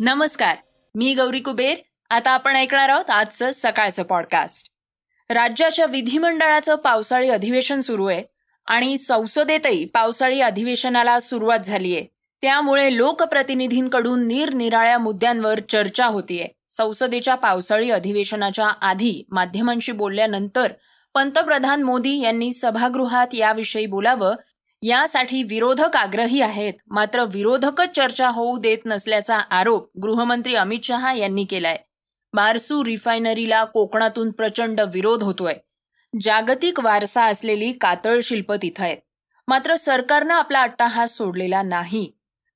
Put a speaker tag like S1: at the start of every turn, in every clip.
S1: नमस्कार मी गौरी कुबेर. आता आपण ऐकणार आहोत आजचं सकाळचं पॉडकास्ट राज्याच्या विधिमंडळाचं पावसाळी अधिवेशन सुरू आहे आणि संसदेतही पावसाळी अधिवेशनाला सुरुवात झालीय. त्यामुळे लोकप्रतिनिधींकडून निरनिराळ्या मुद्द्यांवर चर्चा होतीये. संसदेच्या पावसाळी अधिवेशनाच्या आधी माध्यमांशी बोलल्यानंतर पंतप्रधान मोदी यांनी सभागृहात याविषयी बोलावं यासाठी विरोधक आग्रही आहेत. मात्र विरोधकच चर्चा होऊ देत नसल्याचा आरोप गृहमंत्री अमित शहा यांनी केलाय. बारसू रिफायनरीला कोकणातून प्रचंड विरोध होतोय. जागतिक वारसा असलेली कातळ शिल्प तिथं आहेत. मात्र सरकारनं आपला अट्टाहास सोडलेला नाही.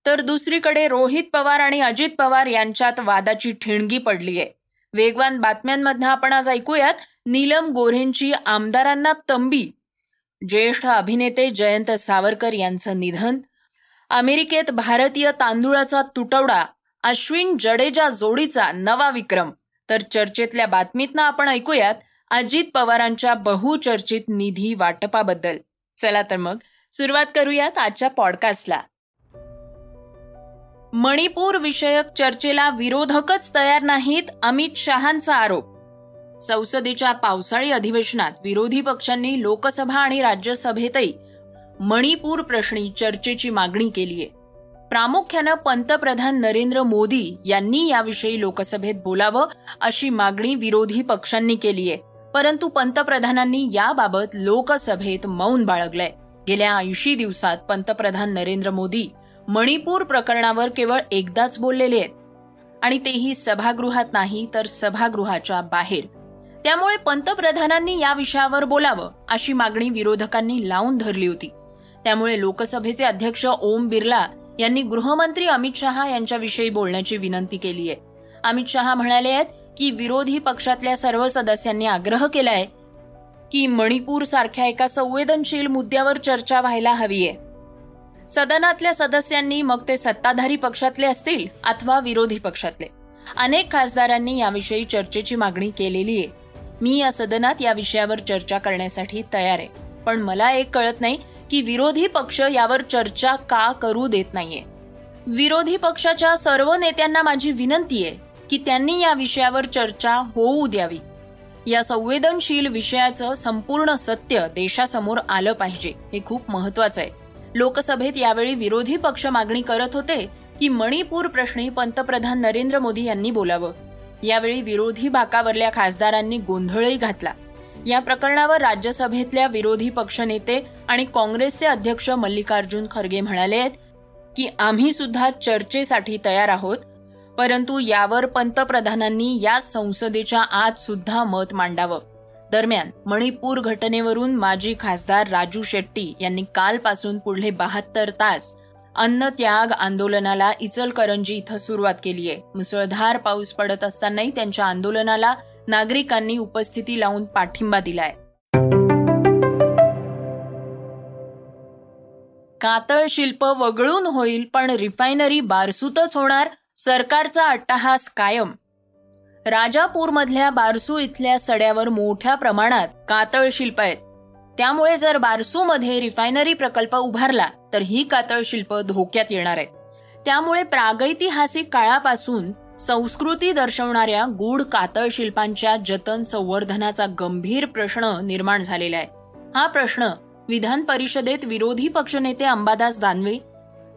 S1: तर दुसरीकडे रोहित पवार आणि अजित पवार यांच्यात वादाची ठिणगी पडली आहे वेगवान बातम्यांमधनं आपण आज ऐकूयात. नीलम गोऱ्हेंची आमदारांना तंबी ज्येष्ठ अभिनेते जयंत सावरकर यांचं निधन अमेरिकेत भारतीय तांदुळाचा तुटवडा अश्विन जडेजा जोडीचा नवा विक्रम. तर चर्चेतल्या बातमीतनं आपण ऐकूयात अजित पवारांच्या बहुचर्चित निधी वाटपाबद्दल. चला तर मग सुरुवात करूयात आजच्या पॉडकास्टला. मणिपूर विषयक चर्चेला विरोधकच तयार नाहीत अमित शहांचा आरोप. संसदेच्या पावसाळी अधिवेशनात विरोधी पक्षांनी लोकसभा आणि राज्यसभेतही मणिपूर प्रश्नी चर्चेची मागणी केली आहे. प्रामुख्यानं पंतप्रधान नरेंद्र मोदी यांनी याविषयी लोकसभेत बोलावं अशी मागणी विरोधी पक्षांनी केली आहे. परंतु पंतप्रधानांनी याबाबत लोकसभेत मौन बाळगलंय. गेल्या ऐंशी दिवसात पंतप्रधान नरेंद्र मोदी मणिपूर प्रकरणावर केवळ एकदाच बोललेले आहेत. आणि तेही सभागृहात नाही तर सभागृहाच्या बाहेर. त्यामुळे पंतप्रधानांनी या विषयावर बोलावं अशी मागणी विरोधकांनी लावून धरली होती. त्यामुळे लोकसभेचे अध्यक्ष ओम बिर्ला यांनी गृहमंत्री अमित शहा यांच्याविषयी बोलण्याची विनंती केली आहे. अमित शहा म्हणाले आहेत की विरोधी पक्षातल्या सर्व सदस्यांनी आग्रह केलाय की मणिपूर सारख्या एका संवेदनशील मुद्द्यावर चर्चा व्हायला हवी आहे. सदनातल्या सदस्यांनी मग ते सत्ताधारी पक्षातले असतील अथवा विरोधी पक्षातले. अनेक खासदारांनी याविषयी चर्चेची मागणी केलेली आहे. मी या सदनात या विषयावर चर्चा करण्यासाठी तयार आहे. पण मला एक कळत नाही की विरोधी पक्ष यावर चर्चा का करू देत नाहीये. विरोधी पक्षाच्या सर्व नेत्यांना माझी विनंती आहे की त्यांनी या विषयावर चर्चा होऊ द्यावी. या संवेदनशील विषयाचं संपूर्ण सत्य देशासमोर आलं पाहिजे हे खूप महत्वाचं आहे. लोकसभेत यावेळी विरोधी पक्ष मागणी करत होते की मणिपूर प्रश्नी पंतप्रधान नरेंद्र मोदी यांनी बोलावं. यावेळी विरोधी बाकावरल्या खासदारांनी गोंधळही घातला. या प्रकरणावर राज्यसभेतल्या विरोधी पक्षनेते आणि काँग्रेसचे अध्यक्ष मल्लिकार्जुन खरगे म्हणाले आहेत की आम्ही सुद्धा चर्चेसाठी तयार आहोत परंतु यावर पंतप्रधानांनी या संसदेच्या आत सुद्धा मत मांडावं. दरम्यान मणिपूर घटनेवरून माजी खासदार राजू शेट्टी यांनी कालपासून पुढले बहात्तर तास अन्न त्याग आंदोलनाला इचलकरंजी इथं सुरुवात केली आहे. मुसळधार पाऊस पडत असतानाही त्यांच्या आंदोलनाला नागरिकांनी उपस्थिती लावून पाठिंबा दिलाय. कातळ शिल्प वगळून होईल पण रिफायनरी बारसूतच होणार सरकारचा अट्टहास कायम. राजापूरमधल्या बारसू इथल्या सड्यावर मोठ्या प्रमाणात कातळ शिल्प आहेत. त्यामुळे जर बारसूमध्ये रिफायनरी प्रकल्प उभारला तर ही कातळ शिल्प धोक्यात येणार आहेत. त्यामुळे प्रागैतिहासिक काळापासून संस्कृती दर्शवणाऱ्या गूढ कातळ शिल्पांच्या जतन संवर्धनाचा गंभीर प्रश्न निर्माण झालेला आहे. हा प्रश्न विधान परिषदेत विरोधी पक्षनेते अंबादास दानवे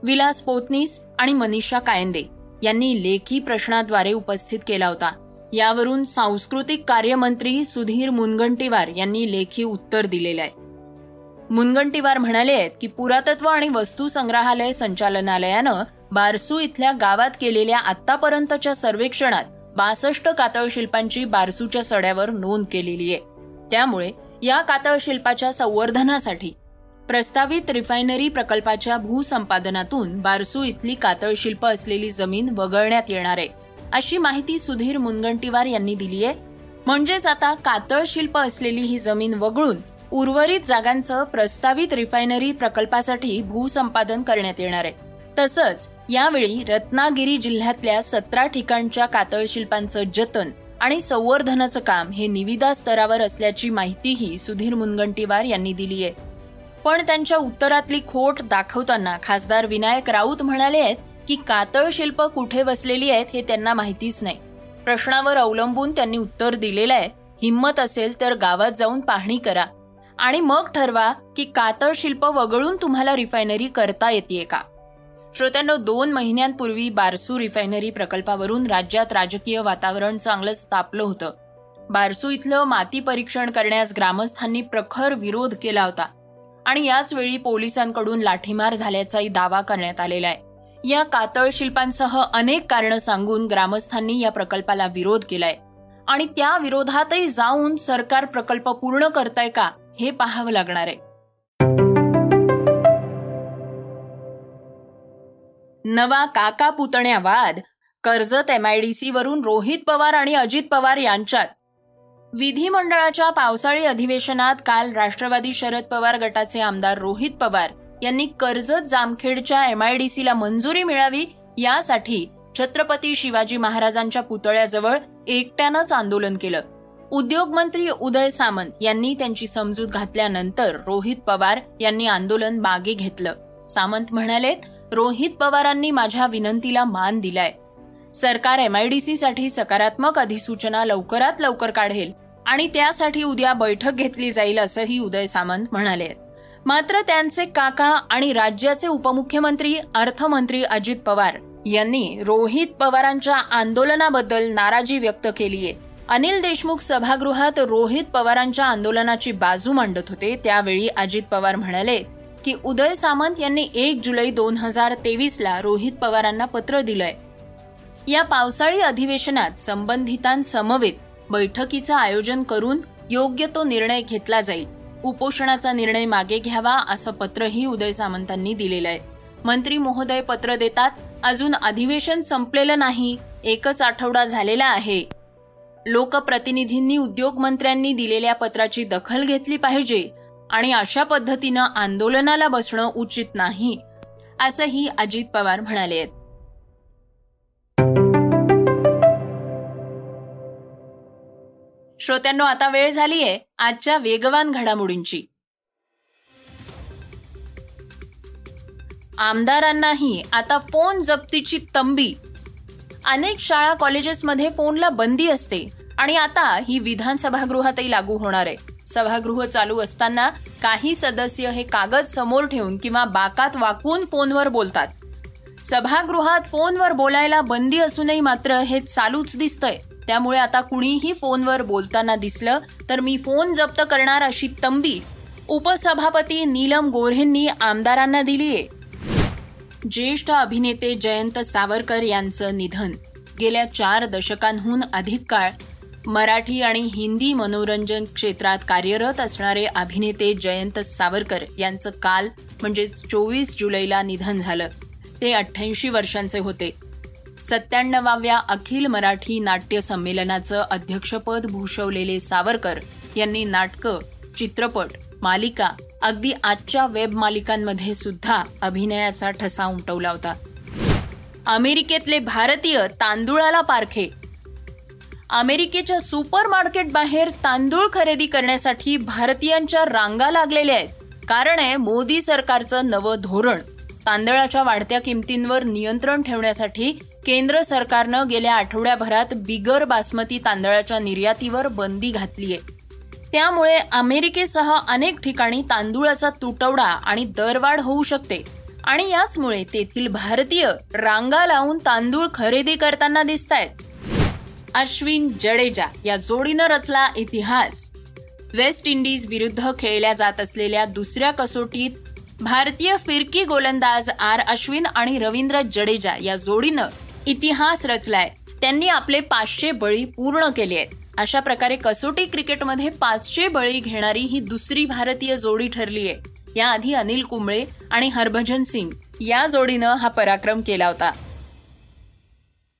S1: विलास पोतनीस आणि मनीषा कायंदे यांनी लेखी प्रश्नाद्वारे उपस्थित केला होता. यावरून सांस्कृतिक कार्यमंत्री सुधीर मुनगंटीवार यांनी लेखी उत्तर दिलेलं आहे. मुनगंटीवार म्हणाले आहेत की पुरातत्व आणि वस्तू संग्रहालय संचालनालयानं बारसू इथल्या गावात केलेल्या आतापर्यंतच्या सर्वेक्षणात बासष्ट कातळ शिल्पांची बारसूच्या सड्यावर नोंद केलेली आहे. त्यामुळे या कातळ शिल्पाच्या संवर्धनासाठी प्रस्तावित रिफायनरी प्रकल्पाच्या भूसंपादनातून बारसू इथली कातळशिल्प असलेली जमीन वगळण्यात येणार आहे. अशी माहिती सुधीर मुनगंटीवार यांनी दिली आहे. म्हणजेच आता कातळ शिल्प असलेली ही जमीन वगळून उर्वरित जागांचं प्रस्तावित रिफायनरी प्रकल्पासाठी भूसंपादन करण्यात येणार आहे. तसंच यावेळी रत्नागिरी जिल्ह्यातल्या सतरा ठिकाणच्या कातळ शिल्पांचं जतन आणि संवर्धनाचं काम हे निविदा स्तरावर असल्याची माहितीही सुधीर मुनगंटीवार यांनी दिली आहे. पण त्यांच्या उत्तरातली खोट दाखवताना खासदार विनायक राऊत म्हणाले आहेत की कातळ शिल्प कुठे बसलेली आहेत हे त्यांना माहितीच नाही. प्रश्नावर अवलंबून त्यांनी उत्तर दिलेलं आहे हिंमत असेल तर गावात जाऊन पाहणी करा. आणि मग ठरवा की कातळ शिल्प वगळून तुम्हाला रिफायनरी करता येते का? श्रोत्यांनो दोन महिन्यांपूर्वी बारसू रिफायनरी प्रकल्पावरून राज्यात राजकीय वातावरण चांगलंच तापलं होतं. बारसू इथलं माती परीक्षण करण्यास ग्रामस्थांनी प्रखर विरोध केला होता. आणि याच वेळी पोलिसांकडून लाठीमार झाल्याचाही दावा करण्यात आलेला आहे. या कातळ शिल्पांसह अनेक कारणं सांगून ग्रामस्थांनी या प्रकल्पाला विरोध केलाय. आणि त्या विरोधातही जाऊन सरकार प्रकल्प पूर्ण करताय का हे पाहावं लागणार आहे. नवा काका पुतण्या वाद कर्जत एमआयडीसी वरून रोहित पवार आणि अजित पवार यांच्यात. विधिमंडळाच्या पावसाळी अधिवेशनात काल राष्ट्रवादी शरद पवार गटाचे आमदार रोहित पवार. यांनी कर्जत जामखेडच्या एमआयडीसीला मंजुरी मिळावी यासाठी छत्रपती शिवाजी महाराजांच्या पुतळ्याजवळ एकट्यानंच आंदोलन केलं. उद्योगमंत्री उदय सामंत यांनी त्यांची समजूत घातल्यानंतर रोहित पवार यांनी आंदोलन मागे घेतलं. सामंत म्हणाले रोहित पवारांनी माझ्या विनंतीला मान दिलाय. सरकार एमआयडीसी साठी सकारात्मक अधिसूचना लवकरात लवकर काढेल आणि त्यासाठी उद्या बैठक घेतली जाईल असंही उदय सामंत म्हणाले. मात्र त्यांचे काका आणि राज्याचे उपमुख्यमंत्री अर्थमंत्री अजित पवार यांनी रोहित पवारांच्या आंदोलनाबद्दल नाराजी व्यक्त केलीय अनिल देशमुख सभागृहात रोहित पवारांच्या आंदोलनाची बाजू मांडत होते. त्यावेळी अजित पवार म्हणाले की उदय सामंत यांनी एक जुलै दोन हजार तेवीस ला रोहित पवारांना पत्र दिलंय. या पावसाळी अधिवेशनात संबंधितांसमवेत बैठकीचं आयोजन करून योग्य तो निर्णय घेतला जाईल. उपोषणाचा निर्णय मागे घ्यावा असं पत्रही उदय सामंतांनी दिलेलं आहे. मंत्री महोदय पत्र देतात अजून अधिवेशन संपलेलं नाही एकच आठवडा झालेला आहे. लोकप्रतिनिधींनी उद्योगमंत्र्यांनी दिलेल्या पत्राची दखल घेतली पाहिजे आणि अशा पद्धतीनं आंदोलनाला बसणं उचित नाही असंही अजित पवार म्हणाले आहेत. श्रोत्यांनो आता वेळ झालीय आजच्या वेगवान घडामोडींची. आमदारांनाही आता फोन जप्तीची तंबी. अनेक शाळा कॉलेजेसमध्ये फोनला बंदी असते आणि आता ही विधानसभागृहातही लागू होणार आहे. सभागृह चालू असताना काही सदस्य हे कागद समोर ठेवून किंवा बाकात वाकून फोनवर बोलतात. सभागृहात फोनवर बोलायला बंदी असूनही मात्र हे चालूच दिसतंय. त्यामुळे आता कुणीही फोनवर बोलताना दिसलं तर मी फोन जप्त करणार अशी तंबी उपसभापती नीलम गोऱ्हेंनी आमदारांना दिलीये ज्येष्ठ अभिनेते जयंत सावरकर यांचं निधन. गेल्या चार दशकांहून अधिक काळ मराठी आणि हिंदी मनोरंजन क्षेत्रात कार्यरत असणारे अभिनेते जयंत सावरकर यांचं काल म्हणजे चोवीस जुलैला निधन झालं. ते अठ्ठ्याऐंशी वर्षांचे होते. सत्त्याण्णवाव्या अखिल मराठी नाट्य संमेलनाचं अध्यक्षपद भूषवलेले सावरकर यांनी नाटकं चित्रपट मालिका अगदी आजच्या वेब मालिकांमध्ये सुद्धा अभिनयाचा ठसा उमटवला होता. अमेरिकेतले भारतीय तांदुळाला पारखे. अमेरिकेच्या सुपर मार्केट बाहेर तांदूळ खरेदी करण्यासाठी भारतीयांच्या रांगा लागलेल्या आहेत. कारण आहे मोदी सरकारचं नवं धोरण. तांदळाच्या वाढत्या किमतींवर नियंत्रण ठेवण्यासाठी केंद्र सरकारनं गेल्या आठवड्याभरात बिगर बासमती तांदळाच्या निर्यातीवर बंदी घातली आहे. त्यामुळे अमेरिकेसह अनेक ठिकाणी तांदूळाचा तुटवडा आणि दरवाढ होऊ शकते. आणि याचमुळे तेथील भारतीय रांगा लावून तांदूळ खरेदी करताना दिसत आहेत अश्विन जडेजा या जोडीनं रचला इतिहास. वेस्ट इंडिज विरुद्ध खेळल्या जात असलेल्या दुसऱ्या कसोटीत भारतीय फिरकी गोलंदाज आर अश्विन आणि रवींद्र जडेजा या जोडीनं इतिहास रचलाय. त्यांनी आपले पाचशे बळी पूर्ण केले आहेत. अशा प्रकारे कसोटी क्रिकेटमध्ये पाचशे बळी घेणारी ही दुसरी भारतीय जोडी ठरली आहे. याआधी अनिल कुंबळे आणि हरभजन सिंग या जोडीनं हा पराक्रम केला होता.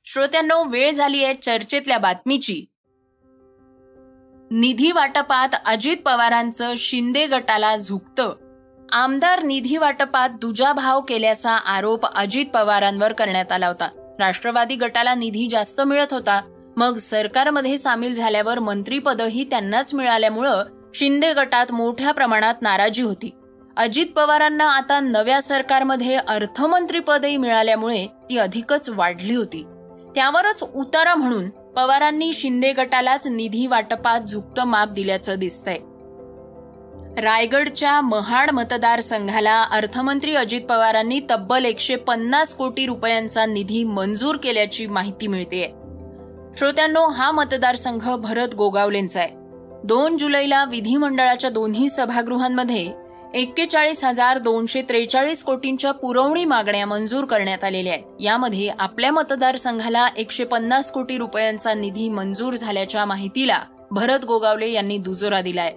S1: श्रोत्यांनो वेळ झाली आहे चर्चेतल्या बातमीची. निधी वाटपात अजित पवारांचं शिंदे गटाला झुकतं. आमदार निधी वाटपात दुजाभाव केल्याचा आरोप अजित पवारांवर करण्यात आला होता. राष्ट्रवादी गटाला निधी जास्त मिळत होता. मग सरकारमध्ये सामील झाल्यावर मंत्रीपदही त्यांनाच मिळाल्यामुळं शिंदे गटात मोठ्या प्रमाणात नाराजी होती. अजित पवारांना आता नव्या सरकारमध्ये अर्थमंत्रीपदही मिळाल्यामुळे ती अधिकच वाढली होती. त्यावरच उतारा म्हणून पवारांनी शिंदे गटालाच निधी वाटपात झुकतं माप दिल्याचं दिसतंय. रायगडच्या महाड मतदारसंघाला अर्थमंत्री अजित पवारांनी तब्बल एकशे पन्नास कोटी रुपयांचा निधी मंजूर केल्याची माहिती मिळते श्रोत्यांनो हा मतदारसंघ भरत गोगावलेंचा आहे. दोन जुलैला विधिमंडळाच्या दोन्ही सभागृहांमध्ये एक्केचाळीस हजार दोनशे त्रेचाळीस कोटींच्या पुरवणी मागण्या मंजूर करण्यात आलेल्या आहेत. यामध्ये आपल्या मतदारसंघाला एकशे पन्नास कोटी रुपयांचा निधी मंजूर झाल्याच्या माहितीला भरत गोगावले यांनी दुजोरा दिलाय.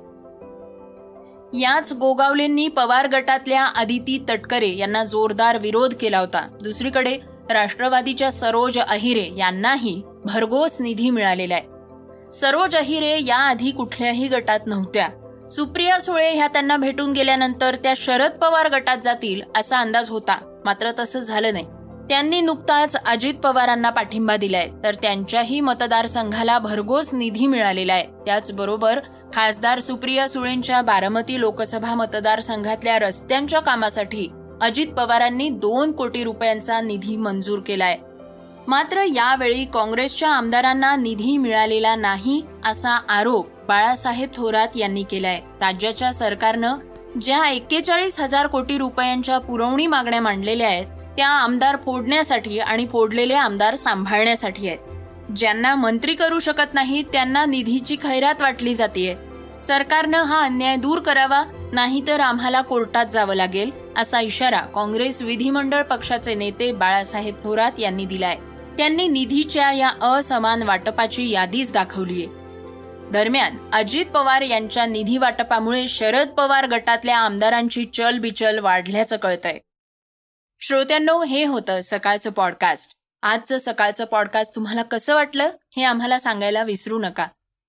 S1: याच गोगावलेंनी पवार गटातल्या आदिती तटकरे यांना जोरदार विरोध केला होता. दुसरीकडे राष्ट्रवादीच्या सरोज अहिरे यांनाही भरघोस निधी मिळालेला आहे. सरोज अहिरे याआधी कुठल्याही गटात नव्हत्या. सुप्रिया सुळे ह्या त्यांना भेटून गेल्यानंतर त्या शरद पवार गटात जातील असा अंदाज होता. मात्र तसं झालं नाही. त्यांनी नुकताच अजित पवारांना पाठिंबा दिलाय. तर त्यांच्याही मतदारसंघाला भरघोस निधी मिळालेला आहे. त्याचबरोबर खासदार सुप्रिया सुळेंच्या बारामती लोकसभा मतदारसंघातल्या रस्त्यांच्या कामासाठी अजित पवारांनी दोन कोटी रुपयांचा निधी मंजूर केलाय. मात्र यावेळी काँग्रेसच्या आमदारांना निधी मिळालेला नाही असा आरोप बाळासाहेब थोरात यांनी केलाय. राज्याच्या सरकारनं ज्या एक्केचाळीस हजार कोटी रुपयांच्या पुरवणी मागण्या मांडलेल्या आहेत त्या आमदार फोडण्यासाठी आणि फोडलेले आमदार सांभाळण्यासाठी आहेत. ज्यांना मंत्री करू शकत नाही त्यांना निधीची खैरात वाटली जातीये. सरकारनं हा अन्याय दूर करावा नाहीतर आम्हाला कोर्टात जावं लागेल असा इशारा काँग्रेस विधिमंडळ पक्षाचे नेते बाळासाहेब थोरात यांनी दिलाय. त्यांनी निधीच्या या असमान वाटपाची यादीच दाखवलीय. दरम्यान अजित पवार यांच्या निधी वाटपामुळे शरद पवार गटातल्या आमदारांची चलबिचल वाढल्याचं कळतंय. श्रोत्यांनो हे होतं सकाळचं पॉडकास्ट. आजचं सकाळचं पॉडकास्ट तुम्हाला कसं वाटलं हे आम्हाला सांगायला विसरू नका.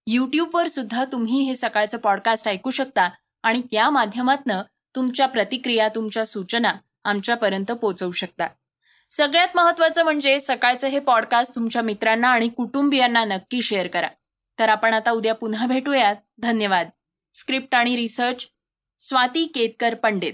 S1: युट्यूबवर सुद्धा तुम्ही हे सकाळचं पॉडकास्ट ऐकू शकता आणि त्या माध्यमातनं तुमच्या प्रतिक्रिया तुमच्या सूचना आमच्यापर्यंत पोहोचवू शकता. सगळ्यात महत्वाचं म्हणजे सकाळचं हे पॉडकास्ट तुमच्या मित्रांना आणि कुटुंबियांना नक्की शेअर करा. तर आपण आता उद्या पुन्हा भेटूयात. धन्यवाद. स्क्रिप्ट आणि रिसर्च स्वाती केतकर पंडित.